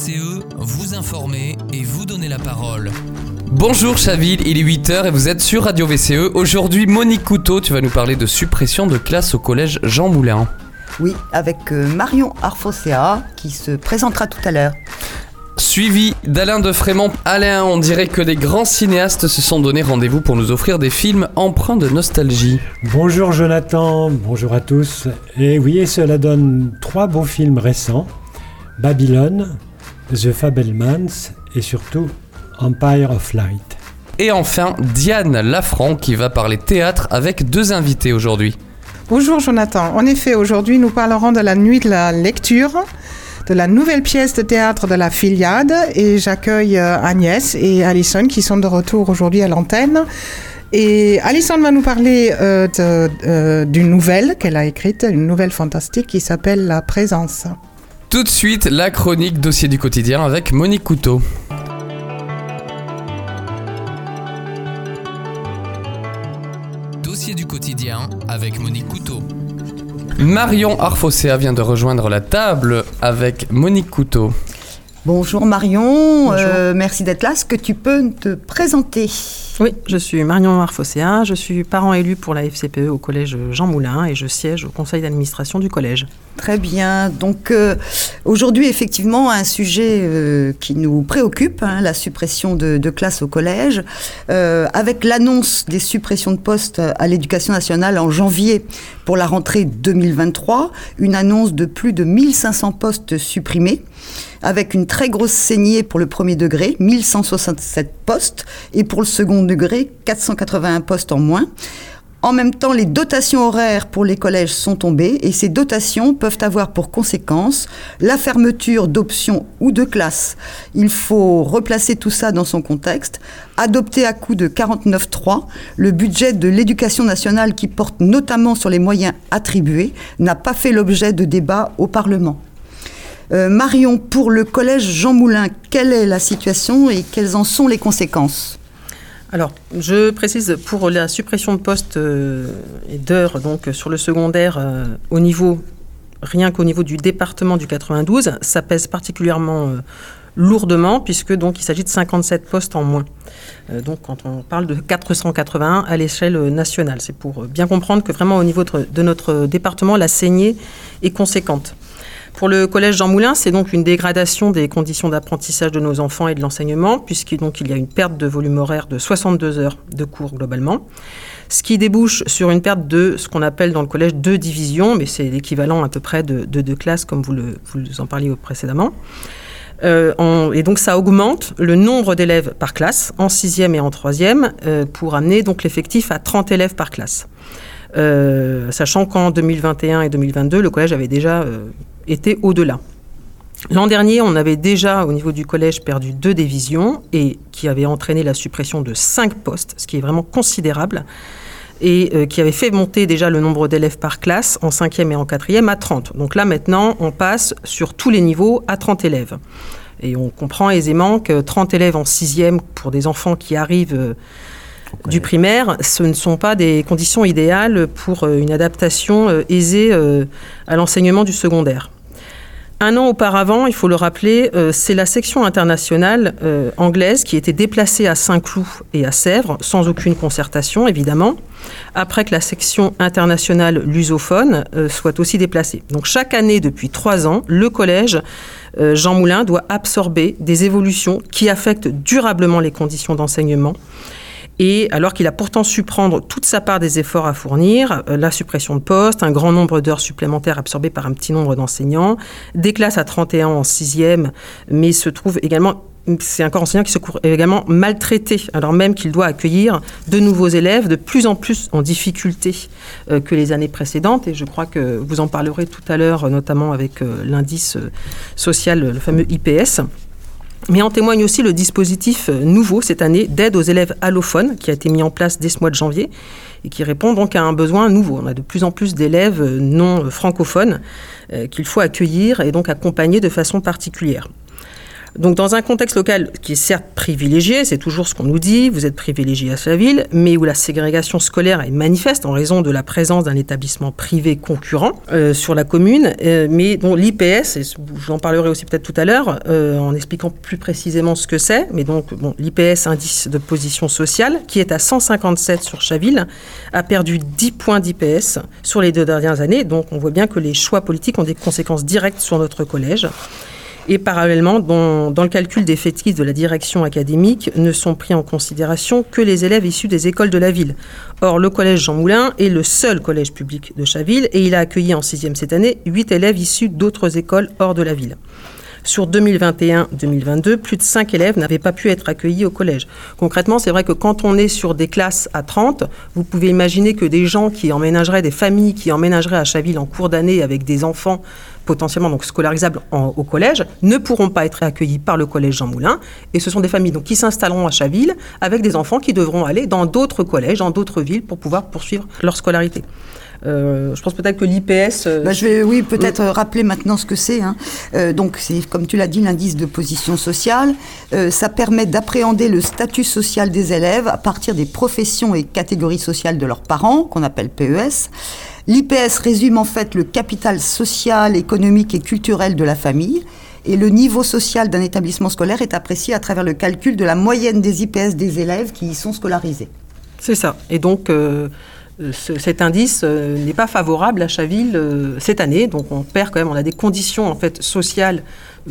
VCE, vous informer et vous donner la parole. Bonjour Chaville, il est 8h et vous êtes sur Radio VCE. Aujourd'hui, Monique Couteau, tu vas nous parler de suppression de classe au collège Jean Moulin. Oui, avec euh, Marion Arfosea qui se présentera tout à l'heure. Suivi d'Alain de Frémont. Alain, on dirait que les grands cinéastes se sont donné rendez-vous pour nous offrir des films empreints de nostalgie. Bonjour Jonathan, bonjour à tous. Et oui, cela donne trois beaux films récents. Babylone, The Fabelmans et surtout Empire of Light. Et enfin, Diane Lafranc qui va parler théâtre avec deux invités aujourd'hui. Bonjour Jonathan. En effet, aujourd'hui, nous parlerons de la nuit de la lecture de la nouvelle pièce de théâtre de la Filiade et j'accueille euh, Agnès et Alison qui sont de retour aujourd'hui à l'antenne. Et Alison va nous parler euh, euh, d'une nouvelle qu'elle a écrite, une nouvelle fantastique qui s'appelle La présence. Tout de suite, la chronique dossier du quotidien avec Monique Couteau. Dossier du quotidien avec Monique Couteau. Marion Arfosea vient de rejoindre la table avec Monique Couteau. Bonjour Marion, euh, merci d'être là. Est-ce que tu peux te présenter Oui, je suis Marion Arfosea, je suis parent élu pour la FCPE au collège Jean Moulin et je siège au conseil d'administration du collège. Très bien. Donc euh, aujourd'hui, effectivement, un sujet euh, qui nous préoccupe, hein, la suppression de, de classes au collège, avec l'annonce des suppressions de postes à l'éducation nationale en janvier pour la rentrée 2023, une annonce de plus de 1500 postes supprimés avec une très grosse saignée pour le premier degré, 1167 postes, et pour le second degré, 481 postes en moins. En même temps, les dotations horaires pour les collèges sont tombées et ces dotations peuvent avoir pour conséquence la fermeture d'options ou de classes. Il faut replacer tout ça dans son contexte. Adopter à coup de 49.3, le budget de l'éducation nationale qui porte notamment sur les moyens attribués n'a pas fait l'objet de débats au Parlement. Euh, Marion, pour le collège Jean Moulin, quelle est la situation et quelles en sont les conséquences alors, je précise pour la suppression de postes euh, et d'heures donc sur le secondaire euh, au niveau rien qu'au niveau du département du 92, ça pèse particulièrement lourdement puisque donc il s'agit de 57 postes en moins. donc quand on parle de 481 à l'échelle nationale, c'est pour bien comprendre que vraiment au niveau de notre département la saignée est conséquente. Pour le collège Jean Moulin, c'est donc une dégradation des conditions d'apprentissage de nos enfants et de l'enseignement, puisqu'il y a une perte de volume horaire de 62 heures de cours globalement, ce qui débouche sur une perte de ce qu'on appelle dans le collège deux divisions, mais c'est l'équivalent à peu près de, deux classes, comme vous, vous en parliez précédemment. Euh, et donc ça augmente le nombre d'élèves par classe en sixième et en troisième euh, pour amener donc l'effectif à 30 élèves par classe. Euh, sachant qu'en 2021 et 2022, le collège avait déjà euh, été au-delà. L'an dernier, on avait déjà, au niveau du collège, perdu deux divisions et qui avait entraîné la suppression de cinq postes, ce qui est vraiment considérable, et euh, qui avait fait monter déjà le nombre d'élèves par classe en cinquième et en quatrième à 30. Donc là, maintenant, on passe sur tous les niveaux à 30 élèves. Et on comprend aisément que 30 élèves en sixième pour des enfants qui arrivent du primaire, ce ne sont pas des conditions idéales pour euh, une adaptation euh, aisée euh, à l'enseignement du secondaire. Un an auparavant, il faut le rappeler, c'est la section internationale anglaise qui était déplacée à Saint-Cloud et à Sèvres, sans aucune concertation évidemment, après que la section internationale lusophone soit aussi déplacée. Donc chaque année, depuis trois ans, le collège Jean Moulin doit absorber des évolutions qui affectent durablement les conditions d'enseignement et alors qu'il a pourtant su prendre toute sa part des efforts à fournir, euh, la suppression de postes, un grand nombre d'heures supplémentaires absorbées par un petit nombre d'enseignants, des classes à 31 en sixième, mais se trouve également c'est un corps enseignant qui se trouve également maltraité, alors même qu'il doit accueillir de nouveaux élèves de plus en plus en difficulté euh, que les années précédentes. Et je crois que vous en parlerez tout à l'heure, notamment avec euh, l'indice social, le fameux IPS. Mais en témoigne aussi le dispositif euh, nouveau cette année d'aide aux élèves allophones qui a été mis en place dès ce mois de janvier et qui répond donc à un besoin nouveau. On a de plus en plus d'élèves euh, non francophones euh, qu'il faut accueillir et donc accompagner de façon particulière. Donc dans un contexte local qui est certes privilégié, c'est toujours ce qu'on nous dit, vous êtes privilégié à sa ville, mais où la ségrégation scolaire est manifeste en raison de la présence d'un établissement privé concurrent euh, sur la commune, euh, mais dont l'IPS, et j'en parlerai aussi peut-être tout à l'heure, euh, en expliquant plus précisément ce que c'est, mais donc l'IPS, indice de position sociale, qui est à 157 sur Chaville, a perdu 10 points d'IPS sur les deux dernières années, donc on voit bien que les choix politiques ont des conséquences directes sur notre collège. Et parallèlement, dans, le calcul des effectifs de la direction académique, ne sont pris en considération que les élèves issus des écoles de la ville. Or, le collège Jean Moulin est le seul collège public de Chaville et il a accueilli en sixième cette année huit élèves issus d'autres écoles hors de la ville. Sur 2021-2022, plus de 5 élèves n'avaient pas pu être accueillis au collège. Concrètement, c'est vrai que quand on est sur des classes à 30, vous pouvez imaginer que des gens qui emménageraient, des familles qui emménageraient à Chaville en cours d'année avec des enfants potentiellement donc scolarisables en- au collège ne pourront pas être accueillis par le collège Jean Moulin et ce sont des familles donc qui s'installeront à Chaville avec des enfants qui devront aller dans d'autres collèges, dans d'autres villes pour pouvoir poursuivre leur scolarité. Euh, je pense peut-être que l'IPS euh, Bah, je vais, oui, peut-être euh, rappeler maintenant ce que c'est. hein. Donc, c'est, comme tu l'as dit, l'indice de position sociale. Ça permet d'appréhender le statut social des élèves à partir des professions et catégories sociales de leurs parents, qu'on appelle PES. L'IPS résume en fait le capital social, économique et culturel de la famille. Et le niveau social d'un établissement scolaire est apprécié à travers le calcul de la moyenne des IPS des élèves qui y sont scolarisés. C'est ça. Et donc, euh, ce- cet indice euh, n'est pas favorable à Chaville euh, cette année. Donc, on perd quand même, on a des conditions en fait sociales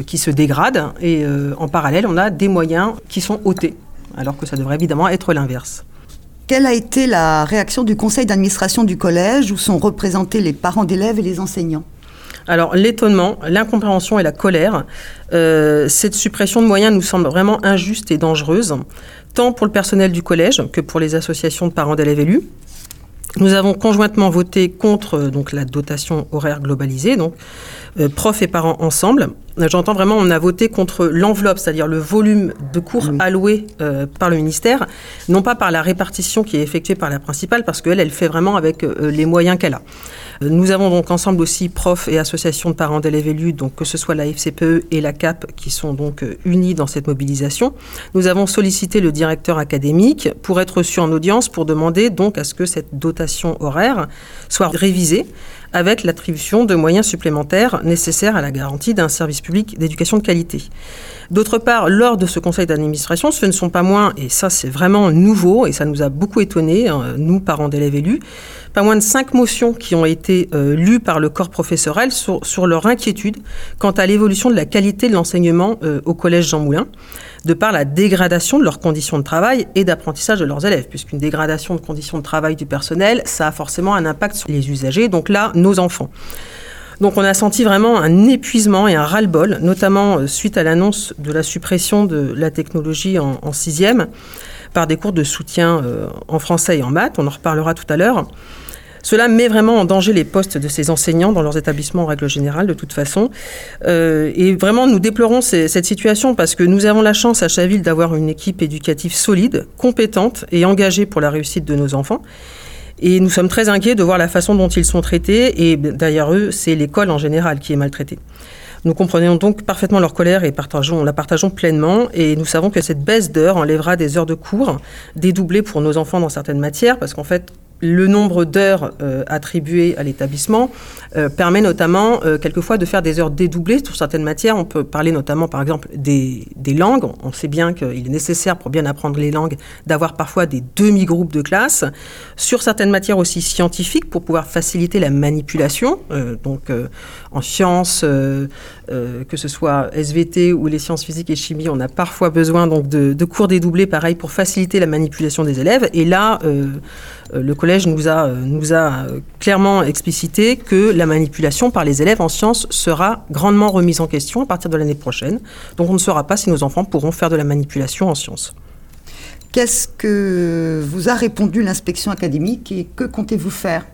qui se dégradent. Et en parallèle, on a des moyens qui sont ôtés. Alors que ça devrait évidemment être l'inverse. Quelle a été la réaction du conseil d'administration du collège où sont représentés les parents d'élèves et les enseignants? Alors, l'étonnement, l'incompréhension et la colère, euh, cette suppression de moyens nous semble vraiment injuste et dangereuse, tant pour le personnel du collège que pour les associations de parents d'élèves élus. Nous avons conjointement voté contre euh, donc la dotation horaire globalisée, donc euh, profs et parents ensemble. J'entends vraiment, on a voté contre l'enveloppe, c'est-à-dire le volume de cours alloués euh, par le ministère, non pas par la répartition qui est effectuée par la principale, parce qu'elle, elle fait vraiment avec euh, les moyens qu'elle a. Euh, Nous avons donc ensemble aussi profs et associations de parents d'élèves élus, donc que ce soit la FCPE et la CAP qui sont donc euh, unis dans cette mobilisation. Nous avons sollicité le directeur académique pour être reçu en audience pour demander donc à ce que cette dotation horaire soit révisée avec l'attribution de moyens supplémentaires nécessaires à la garantie d'un service public d'éducation de qualité. D'autre part, lors de ce conseil d'administration, ce ne sont pas moins, et ça c'est vraiment nouveau, et ça nous a beaucoup étonnés, hein, nous parents d'élèves élus, pas moins de cinq motions qui ont été euh, lues par le corps professorel sur, sur leur inquiétude quant à l'évolution de la qualité de l'enseignement euh, au collège Jean Moulin, de par la dégradation de leurs conditions de travail et d'apprentissage de leurs élèves, puisqu'une dégradation de conditions de travail du personnel, ça a forcément un impact sur les usagers, donc là, nos enfants. Donc on a senti vraiment un épuisement et un ras-le-bol, notamment euh, suite à l'annonce de la suppression de la technologie en, en sixième par des cours de soutien euh, en français et en maths, on en reparlera tout à l'heure. Cela met vraiment en danger les postes de ces enseignants dans leurs établissements en règle générale, de toute façon. Euh, et vraiment, nous déplorons cette situation parce que nous avons la chance à Chaville d'avoir une équipe éducative solide, compétente et engagée pour la réussite de nos enfants. Et nous sommes très inquiets de voir la façon dont ils sont traités. Et d'ailleurs, eux, c'est l'école en général qui est maltraitée. Nous comprenons donc parfaitement leur colère et partageons, la partageons pleinement. Et nous savons que cette baisse d'heures enlèvera des heures de cours, dédoublées pour nos enfants dans certaines matières, parce qu'en fait, le nombre d'heures euh, attribuées à l'établissement euh, permet notamment euh, quelquefois de faire des heures dédoublées sur certaines matières. On peut parler notamment par exemple des, langues. On sait bien qu'il est nécessaire pour bien apprendre les langues d'avoir parfois des demi-groupes de classe. Sur certaines matières aussi scientifiques pour pouvoir faciliter la manipulation. Donc en sciences, que ce soit SVT ou les sciences physiques et chimie, on a parfois besoin donc de, de cours dédoublés pareil pour faciliter la manipulation des élèves. Et là, le collège nous a, euh, nous a euh, clairement explicité que la manipulation par les élèves en sciences sera grandement remise en question à partir de l'année prochaine. Donc on ne saura pas si nos enfants pourront faire de la manipulation en sciences. Qu'est-ce que vous a répondu l'inspection académique et que comptez-vous faire?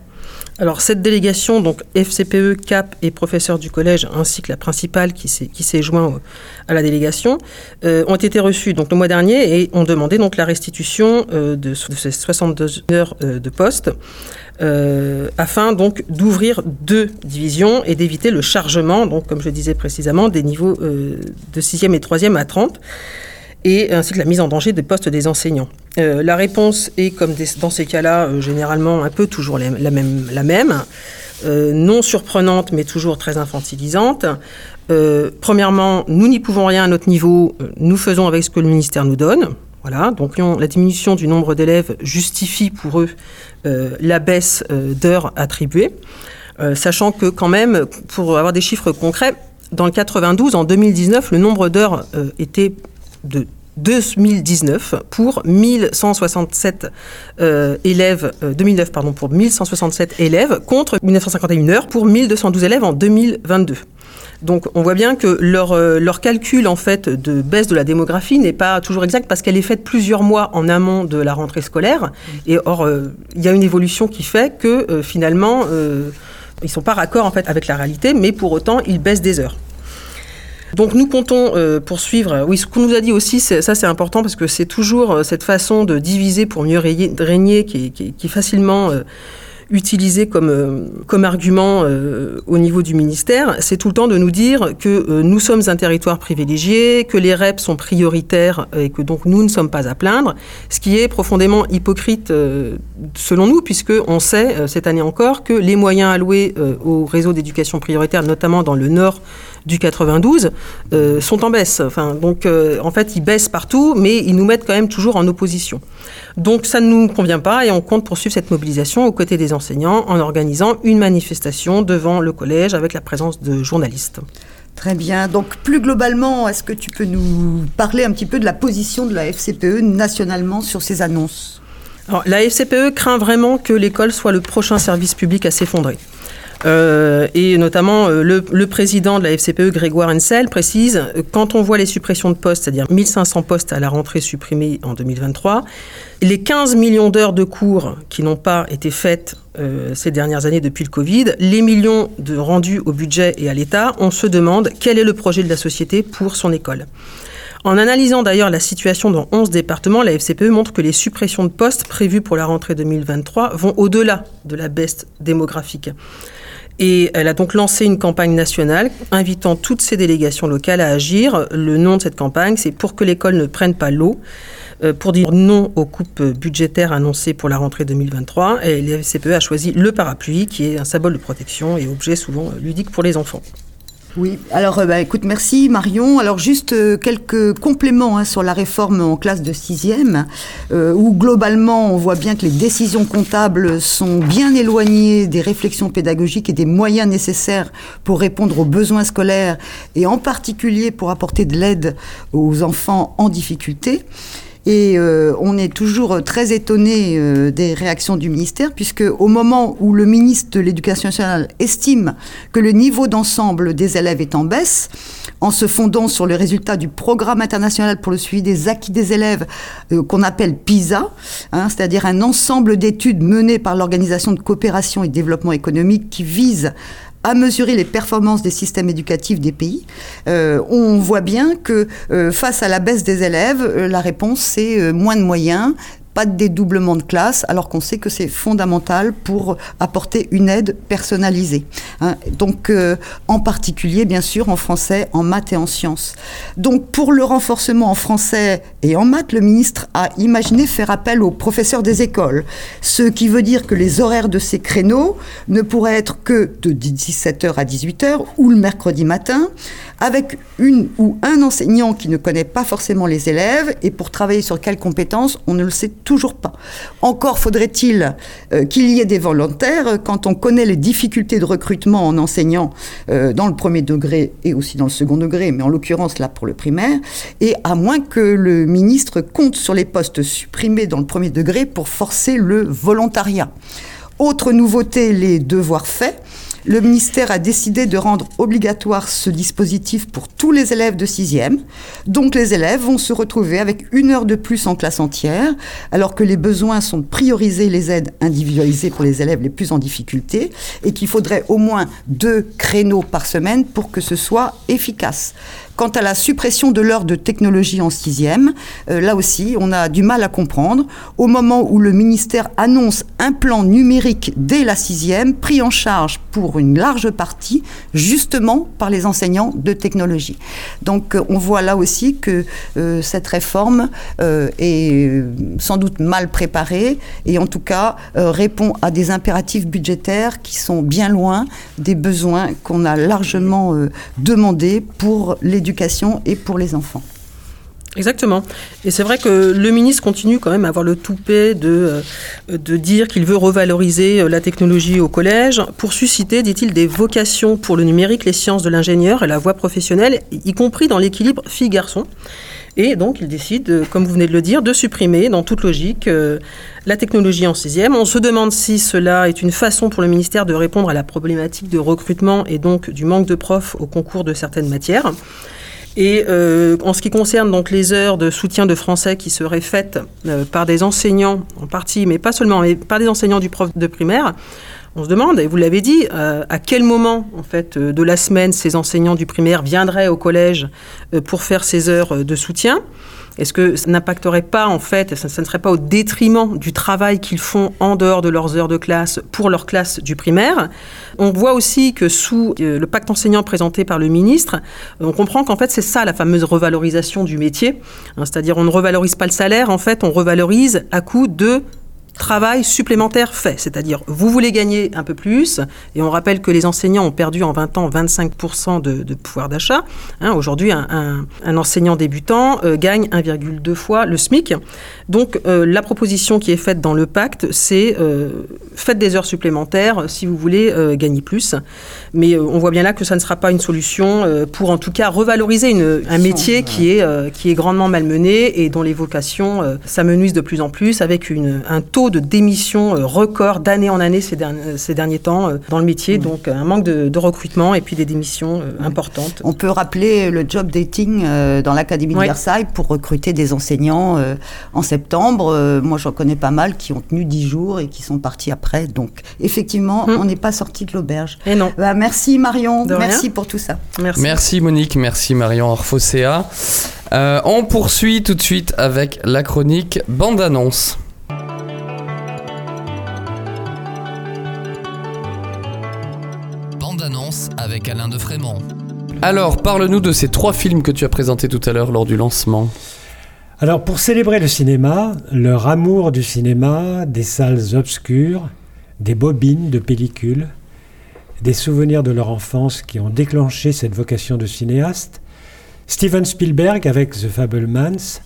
Alors cette délégation, donc FCPE, CAP et professeurs du collège, ainsi que la principale qui s'est, joint à la délégation, euh, ont été reçus donc le mois dernier et ont demandé donc la restitution euh, de, de, ces 62 heures euh, de poste. Euh, afin donc d'ouvrir deux divisions et d'éviter le chargement, donc comme je disais précisément, des niveaux euh, de 6e et 3e à 30 et ainsi que la mise en danger des postes des enseignants. Euh, la réponse est, comme dans ces cas-là, euh, généralement un peu toujours la, même, euh, non surprenante, mais toujours très infantilisante. Premièrement, nous n'y pouvons rien à notre niveau, nous faisons avec ce que le ministère nous donne. Voilà, donc la diminution du nombre d'élèves justifie pour eux la baisse d'heures attribuées, sachant que quand même, pour avoir des chiffres concrets, dans le 92, en 2019, le nombre d'heures était de 2019 pour 1167 euh, élèves, euh, 2009 pardon, pour 1167 élèves contre 1951 heures pour 1212 élèves en 2022. Donc on voit bien que leur, euh, leur calcul en fait de baisse de la démographie n'est pas toujours exact parce qu'elle est faite plusieurs mois en amont de la rentrée scolaire. Et or, euh, il y a une évolution qui fait que euh, finalement, ils sont pas raccord en fait avec la réalité, mais pour autant, ils baissent des heures. Donc nous comptons euh, poursuivre. Oui, ce qu'on nous a dit aussi, ça c'est important parce que c'est toujours euh, cette façon de diviser pour mieux régner qui qui facilement euh, utilisée comme, euh, argument euh, au niveau du ministère. C'est tout le temps de nous dire que euh, nous sommes un territoire privilégié, que les REP sont prioritaires et que donc nous ne sommes pas à plaindre, ce qui est profondément hypocrite selon nous, puisque on sait cette année encore que les moyens alloués au réseau d'éducation prioritaire, notamment dans le nord du 92 euh, sont en baisse. En fait, ils baissent partout, mais ils nous mettent quand même toujours en opposition. Donc, ça ne nous convient pas et on compte poursuivre cette mobilisation aux côtés des enseignants en organisant une manifestation devant le collège avec la présence de journalistes. Très bien. Donc, plus globalement, est-ce que tu peux nous parler un petit peu de la position de la FCPE nationalement sur ces annonces? Alors, La FCPE craint vraiment que l'école soit le prochain service public à s'effondrer. Euh, et notamment euh, le, président de la FCPE, Grégoire Hensel, précise quand on voit les suppressions de postes, c'est-à-dire 1500 postes à la rentrée supprimés en 2023, les 15 millions d'heures de cours qui n'ont pas été faites euh, ces dernières années depuis le Covid, les millions de rendus au budget et à l'État, on se demande quel est le projet de la société pour son école. En analysant d'ailleurs la situation dans 11 départements, la FCPE montre que les suppressions de postes prévues pour la rentrée 2023 vont au-delà de la baisse démographique. Et elle a donc lancé une campagne nationale invitant toutes ses délégations locales à agir. Le nom de cette campagne, c'est pour que l'école ne prenne pas l'eau, euh, pour dire non aux coupes budgétaires annoncées pour la rentrée 2023. Et la FCPE a choisi le parapluie, qui est un symbole de protection et objet souvent ludique pour les enfants. Oui, alors bah, écoute, merci Marion. Alors juste euh, quelques compléments hein, sur la réforme en classe de sixième, euh, où globalement on voit bien que les décisions comptables sont bien éloignées des réflexions pédagogiques et des moyens nécessaires pour répondre aux besoins scolaires et en particulier pour apporter de l'aide aux enfants en difficulté. Et euh, on est toujours très étonné euh, des réactions du ministère, puisque au moment où le ministre de l'Éducation nationale estime que le niveau d'ensemble des élèves est en baisse, en se fondant sur le résultat du programme international pour le suivi des acquis des élèves, euh, qu'on appelle PISA, hein, c'est-à-dire un ensemble d'études menées par l'Organisation de coopération et de développement économique qui vise à mesurer les performances des systèmes éducatifs des pays, euh, on voit bien que euh, face à la baisse des élèves, euh, la réponse c'est moins de moyens, pas de dédoublement de classe, alors qu'on sait que c'est fondamental pour apporter une aide personnalisée. Hein. Donc, euh, en particulier, bien sûr, en français, en maths et en sciences. Donc, pour le renforcement en français et en maths, le ministre a imaginé faire appel aux professeurs des écoles, ce qui veut dire que les horaires de ces créneaux ne pourraient être que de 17h à 18h ou le mercredi matin, avec une ou un enseignant qui ne connaît pas forcément les élèves, et pour travailler sur quelles compétences, on ne le sait toujours pas. Encore faudrait-il euh, qu'il y ait des volontaires quand on connaît les difficultés de recrutement en enseignant euh, dans le premier degré et aussi dans le second degré, mais en l'occurrence là pour le primaire, et à moins que le ministre compte sur les postes supprimés dans le premier degré pour forcer le volontariat. Autre nouveauté, les devoirs faits. Le ministère a décidé de rendre obligatoire ce dispositif pour tous les élèves de 6e. Donc les élèves vont se retrouver avec une heure de plus en classe entière, alors que les besoins sont de prioriser les aides individualisées pour les élèves les plus en difficulté et qu'il faudrait au moins deux créneaux par semaine pour que ce soit efficace. Quant à la suppression de l'heure de technologie en sixième, euh, là aussi, on a du mal à comprendre. Au moment où le ministère annonce un plan numérique dès la sixième, pris en charge pour une large partie, justement par les enseignants de technologie. Donc, euh, on voit là aussi que euh, cette réforme est sans doute mal préparée et en tout cas répond à des impératifs budgétaires qui sont bien loin des besoins qu'on a largement demandés pour l'éducation et pour les enfants. Exactement. Et c'est vrai que le ministre continue quand même à avoir le toupet de, euh, de dire qu'il veut revaloriser euh, la technologie au collège pour susciter, dit-il, des vocations pour le numérique, les sciences de l'ingénieur et la voie professionnelle, y compris dans l'équilibre fille-garçon. Et donc, il décide, euh, comme vous venez de le dire, de supprimer, dans toute logique, la technologie en sixième. On se demande si cela est une façon pour le ministère de répondre à la problématique de recrutement et donc du manque de profs au concours de certaines matières. Et euh, en ce qui concerne donc les heures de soutien de français qui seraient faites euh, par des enseignants en partie, mais pas seulement, mais par des enseignants du prof de primaire, on se demande, et vous l'avez dit, euh, à quel moment en fait de la semaine ces enseignants du primaire viendraient au collège pour faire ces heures de soutien? Est-ce que ça n'impacterait pas, en fait, ça, ne serait pas au détriment du travail qu'ils font en dehors de leurs heures de classe pour leur classe du primaire? On voit aussi que sous euh, le pacte enseignant présenté par le ministre, on comprend qu'en fait, c'est ça la fameuse revalorisation du métier. Hein, c'est-à-dire, on ne revalorise pas le salaire, en fait, on revalorise à coût de travail supplémentaire fait. C'est-à-dire, vous voulez gagner un peu plus, et on rappelle que les enseignants ont perdu en 20 ans 25% de, pouvoir d'achat. Hein, aujourd'hui, un, enseignant débutant euh, gagne 1,2 fois le SMIC. Donc, euh, la proposition qui est faite dans le pacte, c'est euh, faites des heures supplémentaires si vous voulez gagner plus. Mais on voit bien là que ça ne sera pas une solution pour, en tout cas, revaloriser un métier qui est, qui est grandement malmené et dont les vocations s'amenuisent de plus en plus avec un taux de démission euh, record d'année en année ces, derniers, ces derniers temps euh, dans le métier. Donc un manque de, recrutement et puis des démissions euh, importantes. On peut rappeler le job dating dans l'Académie de Versailles pour recruter des enseignants en septembre. moi, j'en connais pas mal qui ont tenu 10 jours et qui sont partis après. Donc effectivement, hum. on n'est pas sorti de l'auberge. Et non. Bah, merci Marion, merci pour tout ça. Merci. merci Monique, merci Marion Orfosea. on poursuit tout de suite avec la chronique bande-annonce. Avec Alain de Frémont. Alors, parle-nous de ces trois films que tu as présentés tout à l'heure lors du lancement. Alors, pour célébrer le cinéma, leur amour du cinéma, des salles obscures, des bobines de pellicules, des souvenirs de leur enfance qui ont déclenché cette vocation de cinéaste, Steven Spielberg avec The Fablemans,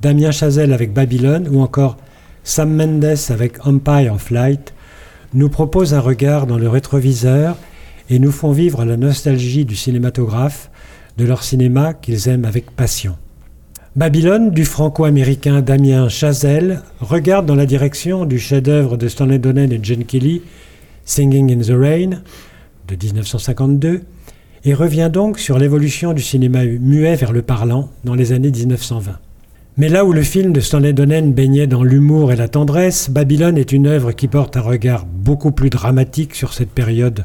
Damien Chazelle avec Babylone ou encore Sam Mendes avec Empire of Light nous proposent un regard dans le rétroviseur et nous font vivre la nostalgie du cinématographe, de leur cinéma qu'ils aiment avec passion. Babylone du franco-américain Damien Chazelle regarde dans la direction du chef-d'œuvre de Stanley Donen et Jen Kelly, Singing in the Rain, de 1952, et revient donc sur l'évolution du cinéma muet vers le parlant dans les années 1920. Mais là où le film de Stanley Donen baignait dans l'humour et la tendresse, Babylone est une œuvre qui porte un regard beaucoup plus dramatique sur cette période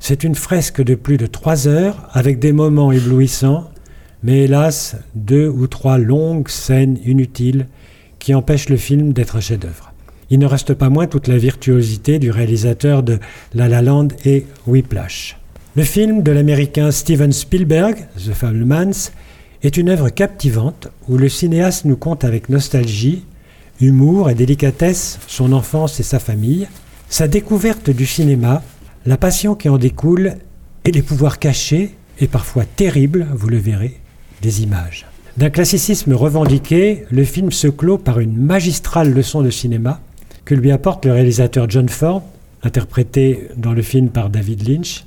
c'est une fresque de plus de trois heures avec des moments éblouissants, mais hélas deux ou trois longues scènes inutiles qui empêchent le film d'être un chef-d'œuvre. Il ne reste pas moins toute la virtuosité du réalisateur de La La Land et Whiplash. Le film de l'américain Steven Spielberg, The Fablemans, est une œuvre captivante où le cinéaste nous conte avec nostalgie, humour et délicatesse son enfance et sa famille, sa découverte du cinéma la passion qui en découle et les pouvoirs cachés et parfois terribles, vous le verrez, des images. D'un classicisme revendiqué, le film se clôt par une magistrale leçon de cinéma que lui apporte le réalisateur John Ford, interprété dans le film par David Lynch,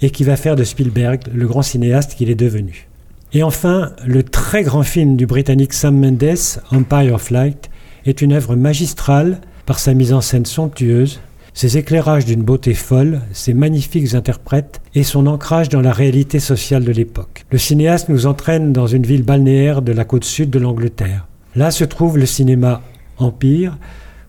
et qui va faire de Spielberg le grand cinéaste qu'il est devenu. Et enfin, le très grand film du Britannique Sam Mendes, Empire of Light, est une œuvre magistrale par sa mise en scène somptueuse, ses éclairages d'une beauté folle, ses magnifiques interprètes et son ancrage dans la réalité sociale de l'époque. Le cinéaste nous entraîne dans une ville balnéaire de la côte sud de l'Angleterre. Là se trouve le cinéma Empire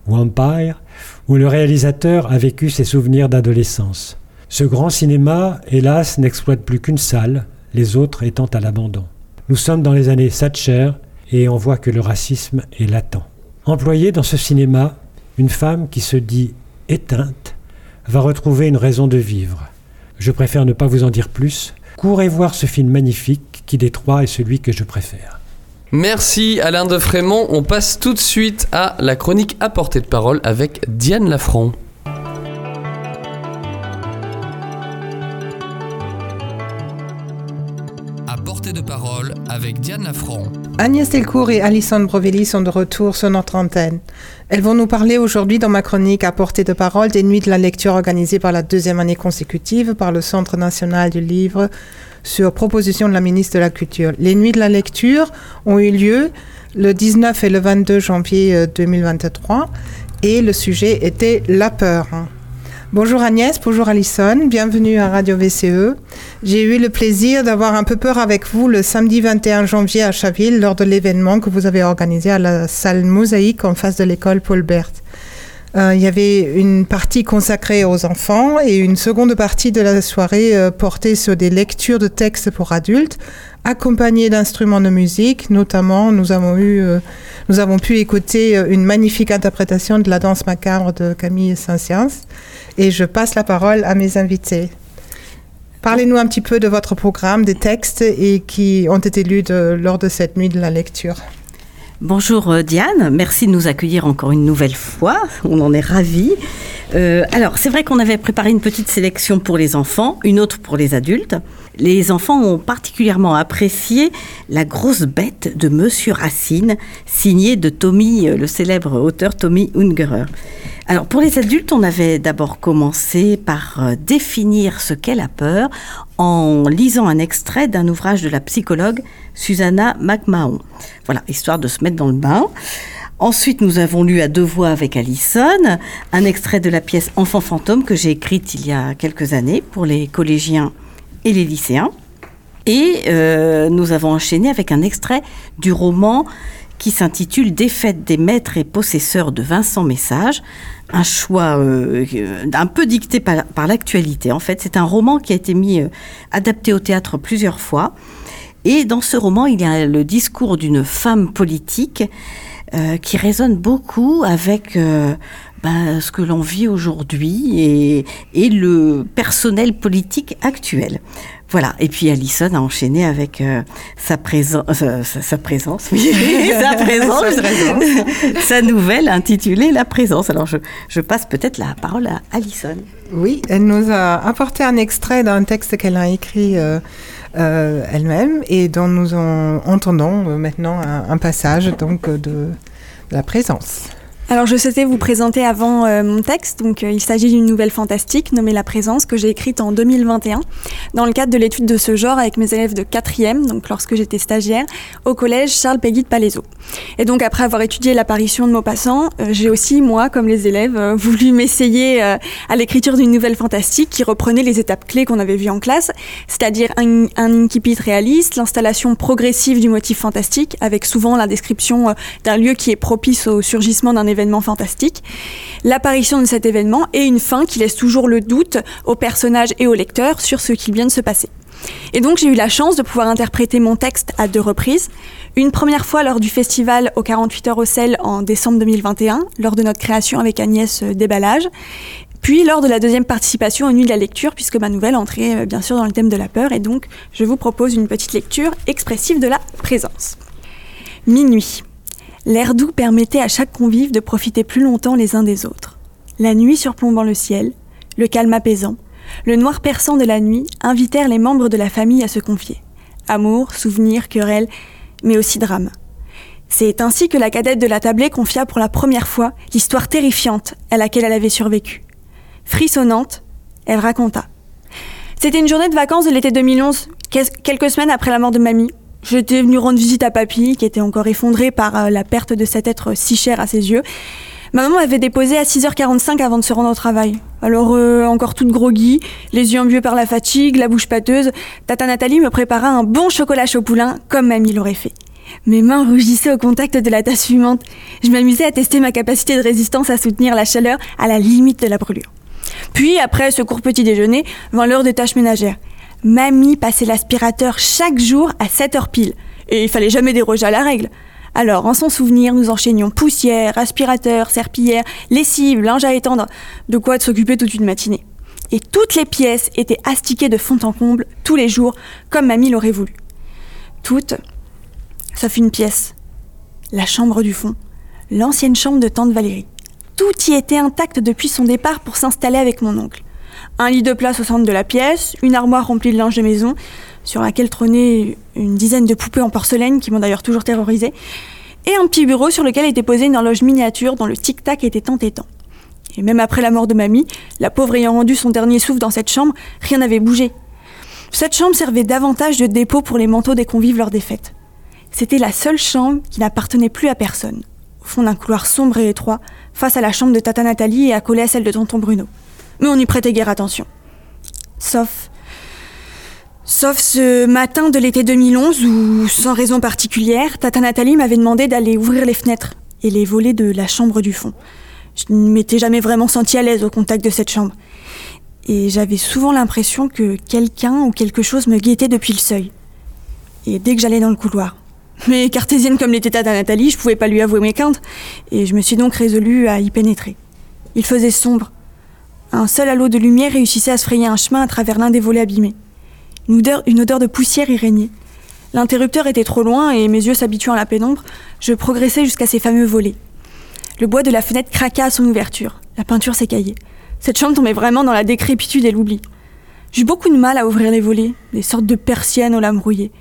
ou Empire, où le réalisateur a vécu ses souvenirs d'adolescence. Ce grand cinéma, hélas, n'exploite plus qu'une salle, les autres étant à l'abandon. Nous sommes dans les années Thatcher et on voit que le racisme est latent. Employée dans ce cinéma, une femme qui se dit éteinte va retrouver une raison de vivre. Je préfère ne pas vous en dire plus. Courez voir ce film magnifique qui des trois est celui que je préfère. Merci Alain de Frémont. On passe tout de suite à la chronique à portée de parole avec Diane Lafranc. Diane. Agnès Delcourt et Alison Brovelli sont de retour sur notre antenne. Elles vont nous parler aujourd'hui dans ma chronique à portée de parole des nuits de la lecture organisées par la deuxième année consécutive par le Centre national du livre sur proposition de la ministre de la Culture. Les nuits de la lecture ont eu lieu le 19 et le 22 janvier 2023 euh, et le sujet était la peur. Bonjour Agnès, bonjour Alison, bienvenue à Radio VCE. J'ai eu le plaisir d'avoir un peu peur avec vous le samedi 21 janvier à Chaville lors de l'événement que vous avez organisé à la salle Mosaïque en face de l'école Paul Bert. Euh, il y avait une partie consacrée aux enfants et une seconde partie de la soirée euh, portée sur des lectures de textes pour adultes, accompagnées d'instruments de musique. Notamment, nous avons eu, euh, nous avons pu écouter une magnifique interprétation de la danse macabre de Camille Saint-Saëns. Et je passe la parole à mes invités. Parlez-nous un petit peu de votre programme, des textes et qui ont été lus lors de cette nuit de la lecture. Bonjour euh, Diane, merci de nous accueillir encore une nouvelle fois, on en est ravis. Euh, alors c'est vrai qu'on avait préparé une petite sélection pour les enfants, une autre pour les adultes. Les enfants ont particulièrement apprécié La grosse bête de Monsieur Racine, signée de Tommy, euh, le célèbre auteur Tommy Ungerer. Alors pour les adultes, on avait d'abord commencé par définir ce qu'est la peur en lisant un extrait d'un ouvrage de la psychologue Susanna McMahon. Voilà, histoire de se mettre dans le bain. Ensuite, nous avons lu à deux voix avec Alison un extrait de la pièce Enfant fantôme que j'ai écrite il y a quelques années pour les collégiens et les lycéens. Et euh, nous avons enchaîné avec un extrait du roman qui s'intitule Défaite des maîtres et possesseurs de Vincent Message, un choix euh, un peu dicté par, l'actualité. En fait, c'est un roman qui a été mis euh, adapté au théâtre plusieurs fois et dans ce roman, il y a le discours d'une femme politique euh, qui résonne beaucoup avec ben, ce que l'on vit aujourd'hui et, le personnel politique actuel. Voilà. Et puis Alison a enchaîné avec euh, sa, présence, sa, présence, oui, sa présence, sa nouvelle intitulée La présence. Alors je, je passe peut-être la parole à Alison. Oui, elle nous a apporté un extrait d'un texte qu'elle a écrit. Euh, elle-même et dont nous entendons euh, maintenant un, passage donc de la présence. Alors je souhaitais vous présenter avant euh, mon texte. Donc euh, il s'agit d'une nouvelle fantastique nommée La Présence que j'ai écrite en 2021 dans le cadre de l'étude de ce genre avec mes élèves de 4e, donc lorsque j'étais stagiaire, au collège Charles Péguy de Palaiso. Et donc après avoir étudié l'apparition de Maupassant, euh, j'ai aussi, moi, comme les élèves, voulu m'essayer à l'écriture d'une nouvelle fantastique qui reprenait les étapes clés qu'on avait vues en classe, c'est-à-dire un, un incipit réaliste, l'installation progressive du motif fantastique, avec souvent la description d'un lieu qui est propice au surgissement d'un événement événement fantastique, l'apparition de cet événement et une fin qui laisse toujours le doute aux personnages et aux lecteurs sur ce qui vient de se passer. Et donc j'ai eu la chance de pouvoir interpréter mon texte à deux reprises. Une première fois lors du festival aux 48 heures au sel en décembre 2021, lors de notre création avec Agnès euh, Déballage. Puis lors de la deuxième participation aux Nuits de la lecture, puisque ma nouvelle entrait euh, bien sûr dans le thème de la peur, et donc je vous propose une petite lecture expressive de la présence. Minuit. L'air doux permettait à chaque convive de profiter plus longtemps les uns des autres. La nuit surplombant le ciel, le calme apaisant, le noir perçant de la nuit invitèrent les membres de la famille à se confier. Amour, souvenirs, querelles, mais aussi drame. C'est ainsi que la cadette de la tablée confia pour la première fois l'histoire terrifiante à laquelle elle avait survécu. Frissonnante, elle raconta. C'était une journée de vacances de l'été 2011, quelques semaines après la mort de mamie. J'étais venue rendre visite à papy, qui était encore effondré par euh, la perte de cet être si cher à ses yeux. Ma maman m'avait déposé à 6h45 avant de se rendre au travail. Alors, euh, encore toute groggy, les yeux embués par la fatigue, la bouche pâteuse, Tata Nathalie me prépara un bon chocolat chaud poulain, comme mamie l'aurait fait. Mes mains rougissaient au contact de la tasse fumante. Je m'amusais à tester ma capacité de résistance à soutenir la chaleur à la limite de la brûlure. Puis, après ce court petit déjeuner, vint l'heure des tâches ménagères. Mamie passait l'aspirateur chaque jour à 7 heures pile. Et il fallait jamais déroger à la règle. Alors, en son souvenir, nous enchaînions poussière, aspirateur, serpillière, lessive, linge à étendre, de quoi s'occuper toute une matinée. Et toutes les pièces étaient astiquées de fond en comble, tous les jours, comme mamie l'aurait voulu. Toutes, sauf une pièce. La chambre du fond, l'ancienne chambre de tante Valérie. Tout y était intact depuis son départ pour s'installer avec mon oncle. Un lit de place au centre de la pièce, une armoire remplie de linge de maison, sur laquelle trônait une dizaine de poupées en porcelaine qui m'ont d'ailleurs toujours terrorisé, et un petit bureau sur lequel était posée une horloge miniature dont le tic-tac était entêtant. Et même après la mort de mamie, la pauvre ayant rendu son dernier souffle dans cette chambre, rien n'avait bougé. Cette chambre servait davantage de dépôt pour les manteaux des convives lors des fêtes. C'était la seule chambre qui n'appartenait plus à personne, au fond d'un couloir sombre et étroit, face à la chambre de Tata Nathalie et accolée à celle de tonton Bruno. Mais on n'y prêtait guère attention. Sauf Sauf ce matin de l'été 2011 où, sans raison particulière, Tata Nathalie m'avait demandé d'aller ouvrir les fenêtres et les volets de la chambre du fond. Je ne m'étais jamais vraiment sentie à l'aise au contact de cette chambre. Et j'avais souvent l'impression que quelqu'un ou quelque chose me guettait depuis le seuil. Et dès que j'allais dans le couloir. Mais cartésienne comme l'était Tata Nathalie, je pouvais pas lui avouer mes craintes, et je me suis donc résolue à y pénétrer. Il faisait sombre. Un seul halo de lumière réussissait à se frayer un chemin à travers l'un des volets abîmés. Une odeur, de poussière y régnait. L'interrupteur était trop loin et mes yeux s'habituant à la pénombre, je progressais jusqu'à ces fameux volets. Le bois de la fenêtre craqua à son ouverture. La peinture s'écaillait. Cette chambre tombait vraiment dans la décrépitude et l'oubli. J'eus beaucoup de mal à ouvrir les volets, des sortes de persiennes aux lames rouillées.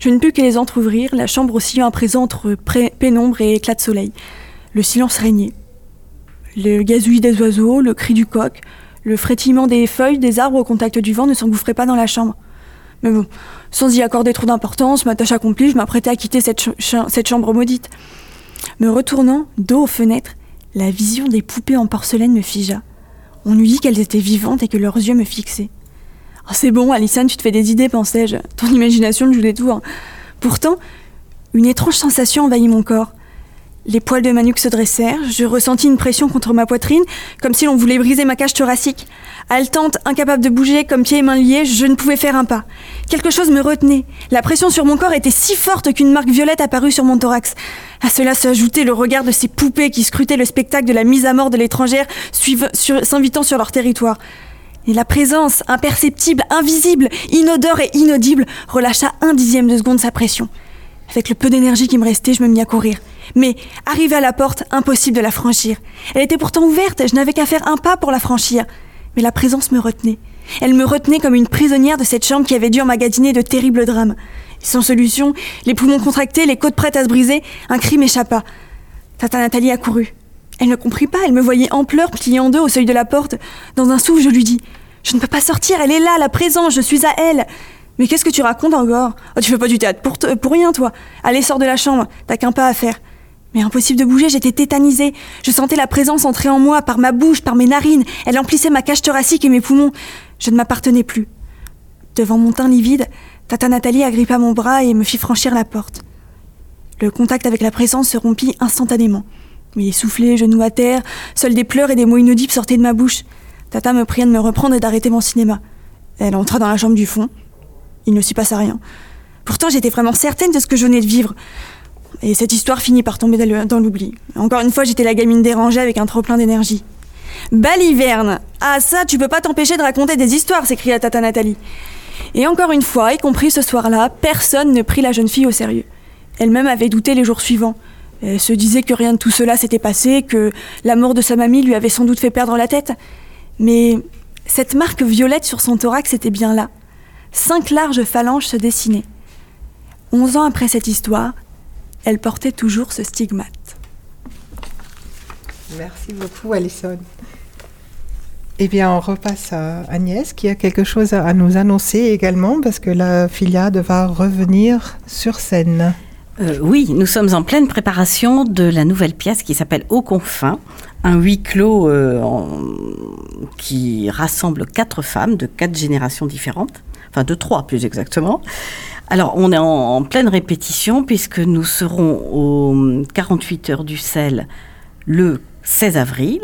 Je ne pus que les entr'ouvrir, la chambre oscillant à présent entre pénombre et éclat de soleil. Le silence régnait. Le gazouillis des oiseaux, le cri du coq, le frétillement des feuilles des arbres au contact du vent ne s'engouffraient pas dans la chambre. Mais bon, sans y accorder trop d'importance, ma tâche accomplie, je m'apprêtais à quitter cette, chambre maudite. Me retournant, dos aux fenêtres, la vision des poupées en porcelaine me figea. On eût dit qu'elles étaient vivantes et que leurs yeux me fixaient. Oh, c'est bon, Alison, tu te fais des idées, pensais-je. Ton imagination joue des tours. Pourtant, une étrange sensation envahit mon corps. Les poils de ma nuque se dressèrent, je ressentis une pression contre ma poitrine, comme si l'on voulait briser ma cage thoracique. Haletante, incapable de bouger, comme pieds et mains liés, je ne pouvais faire un pas. Quelque chose me retenait. La pression sur mon corps était si forte qu'une marque violette apparut sur mon thorax. À cela s'ajoutait le regard de ces poupées qui scrutaient le spectacle de la mise à mort de l'étrangère, s'invitant sur leur territoire. Et la présence, imperceptible, invisible, inodore et inaudible, relâcha un dixième de seconde sa pression. Avec le peu d'énergie qui me restait, je me mis à courir. Mais, arrivé à la porte, impossible de la franchir. Elle était pourtant ouverte, je n'avais qu'à faire un pas pour la franchir. Mais la présence me retenait. Elle me retenait comme une prisonnière de cette chambre qui avait dû emmagasiner de terribles drames. sans solution, les poumons contractés, les côtes prêtes à se briser, un cri m'échappa. Tata Nathalie accourut. Elle ne comprit pas, elle me voyait en pleurs, pliée en deux au seuil de la porte. Dans un souffle, je lui dis Je ne peux pas sortir, elle est là, la présence, je suis à elle. Mais qu'est-ce que tu racontes encore? Oh, Tu fais pas du théâtre pour, pour rien, toi. Allez, sors de la chambre, t'as qu'un pas à faire. Mais impossible de bouger, j'étais tétanisée. Je sentais la présence entrer en moi, par ma bouche, par mes narines. Elle emplissait ma cage thoracique et mes poumons. Je ne m'appartenais plus. Devant mon teint livide, Tata Nathalie agrippa mon bras et me fit franchir la porte. Le contact avec la présence se rompit instantanément. Mais essoufflé, genoux à terre, seuls des pleurs et des mots inaudibles sortaient de ma bouche. Tata me pria de me reprendre et d'arrêter mon cinéma. Elle entra dans la chambre du fond. Il ne s'y passa rien. Pourtant, j'étais vraiment certaine de ce que je venais de vivre. Et cette histoire finit par tomber dans l'oubli. Encore une fois, j'étais la gamine dérangée avec un trop plein d'énergie. Baliverne Ah ça, tu peux pas t'empêcher de raconter des histoires, s'écria Tata Nathalie. Et encore une fois, y compris ce soir-là, personne ne prit la jeune fille au sérieux. Elle-même avait douté les jours suivants. Elle se disait que rien de tout cela s'était passé, que la mort de sa mamie lui avait sans doute fait perdre la tête. Mais cette marque violette sur son thorax était bien là. Cinq larges phalanges se dessinaient. Onze ans après cette histoire, elle portait toujours ce stigmate. Merci beaucoup, Alison. Eh bien, on repasse à Agnès qui a quelque chose à nous annoncer également parce que la filiade va revenir sur scène. Euh, oui, nous sommes en pleine préparation de la nouvelle pièce qui s'appelle Au confins, un huis clos euh, en- qui rassemble quatre femmes de quatre générations différentes, enfin de trois plus exactement. Alors, on est en, pleine répétition puisque nous serons aux 48 heures du sel le 16 avril.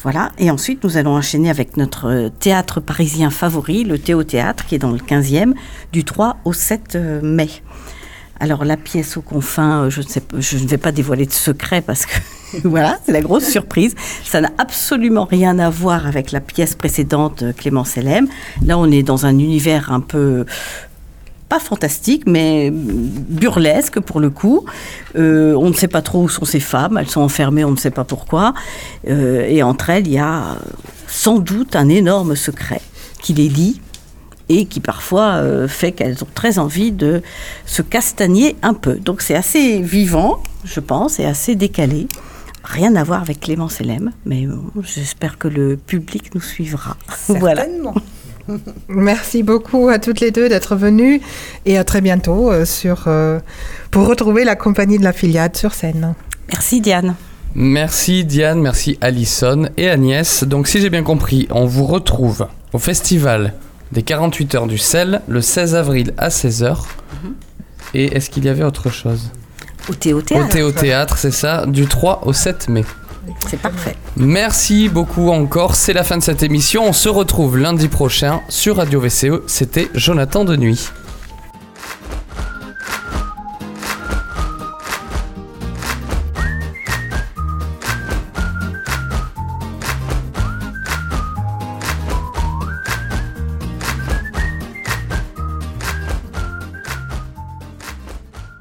Voilà. Et ensuite, nous allons enchaîner avec notre euh, théâtre parisien favori, le Théo-Théâtre, qui est dans le 15e, du 3 au 7 euh, mai. Alors, la pièce aux confins, euh, je ne, vais pas dévoiler de secret parce que, voilà, c'est la grosse surprise. Ça n'a absolument rien à voir avec la pièce précédente, Clémence Hélène. Là, on est dans un univers un peu fantastique, mais burlesque pour le coup. Euh, on ne sait pas trop où sont ces femmes, elles sont enfermées, on ne sait pas pourquoi. Euh, et entre elles, il y a sans doute un énorme secret qui les lie et qui parfois euh, fait qu'elles ont très envie de se castagner un peu. Donc c'est assez vivant, je pense, et assez décalé. Rien à voir avec Clémence Hélène, mais j'espère que le public nous suivra. voilà. Merci beaucoup à toutes les deux d'être venues et à très bientôt euh, sur, euh, pour retrouver la compagnie de la filiade sur scène. Merci Diane. Merci Diane, merci Alison et Agnès. Donc si j'ai bien compris, on vous retrouve au festival des 48 heures du sel le 16 avril à 16h. Et est-ce qu'il y avait autre chose? Au Théo Au Théâtre. Théo Théâtre, c'est ça, du 3 au 7 mai. C'est parfait. Merci beaucoup encore, c'est la fin de cette émission. On se retrouve lundi prochain sur Radio VCE. C'était Jonathan de Nuit.